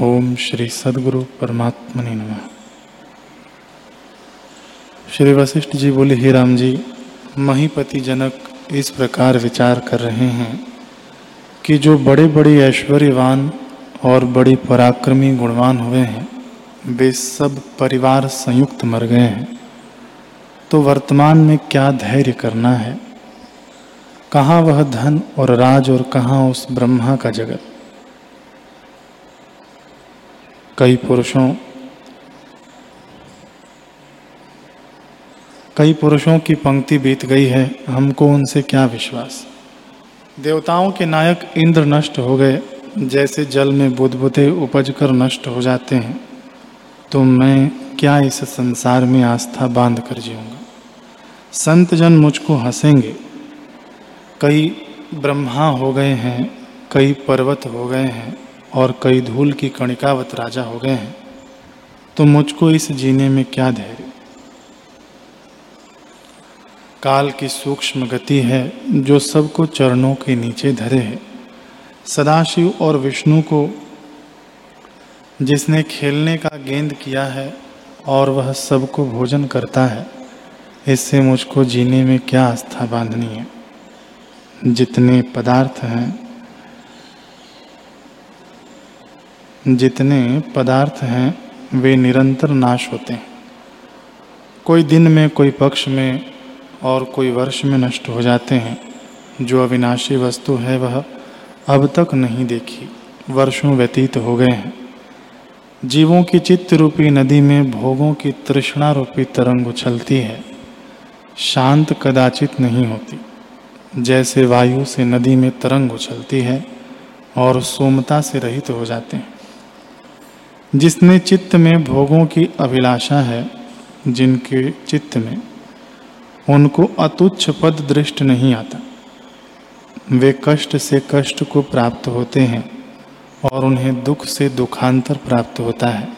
ओम श्री सदगुरु परमात्मने नमः। श्री वशिष्ठ जी बोले, ही राम जी, महीपति जनक इस प्रकार विचार कर रहे हैं कि जो बड़े बड़े ऐश्वर्यवान और बड़े पराक्रमी गुणवान हुए हैं, वे सब परिवार संयुक्त मर गए हैं। तो वर्तमान में क्या धैर्य करना है? कहाँ वह धन और राज और कहाँ उस ब्रह्मा का जगत? कई पुरुषों कई पुरुषों की पंक्ति बीत गई है, हमको उनसे क्या विश्वास? देवताओं के नायक इंद्र नष्ट हो गए, जैसे जल में बुदबुदे उपज कर नष्ट हो जाते हैं। तो मैं क्या इस संसार में आस्था बाँध कर जीऊँगा? संत जन मुझको हंसेंगे। कई ब्रह्मा हो गए हैं, कई पर्वत हो गए हैं और कई धूल की कणिकावत राजा हो गए हैं तो मुझको इस जीने में क्या धैर्य? काल की सूक्ष्म गति है, जो सबको चरणों के नीचे धरे है। सदाशिव और विष्णु को, जिसने खेलने का गेंद किया है, और वह सबको भोजन करता है, इससे मुझको जीने में क्या आस्था बांधनी है? जितने पदार्थ हैं जितने पदार्थ हैं, वे निरंतर नाश होते हैं। कोई दिन में, कोई पक्ष में और कोई वर्ष में नष्ट हो जाते हैं। जो अविनाशी वस्तु है, वह अब तक नहीं देखी। वर्षों व्यतीत हो गए हैं। जीवों की चित्त रूपी नदी में भोगों की तृष्णा रूपी तरंग उछलती है। शांत कदाचित नहीं होती। जैसे वायु से नदी में तरंग उछलती है और सोमता से रहित हो जाते हैं। जिसने चित्त में भोगों की अभिलाषा है, जिनके चित्त में उनको अतुच्छ पद दृष्ट नहीं आता। वे कष्ट से कष्ट को प्राप्त होते हैं और उन्हें दुख से दुखांतर प्राप्त होता है।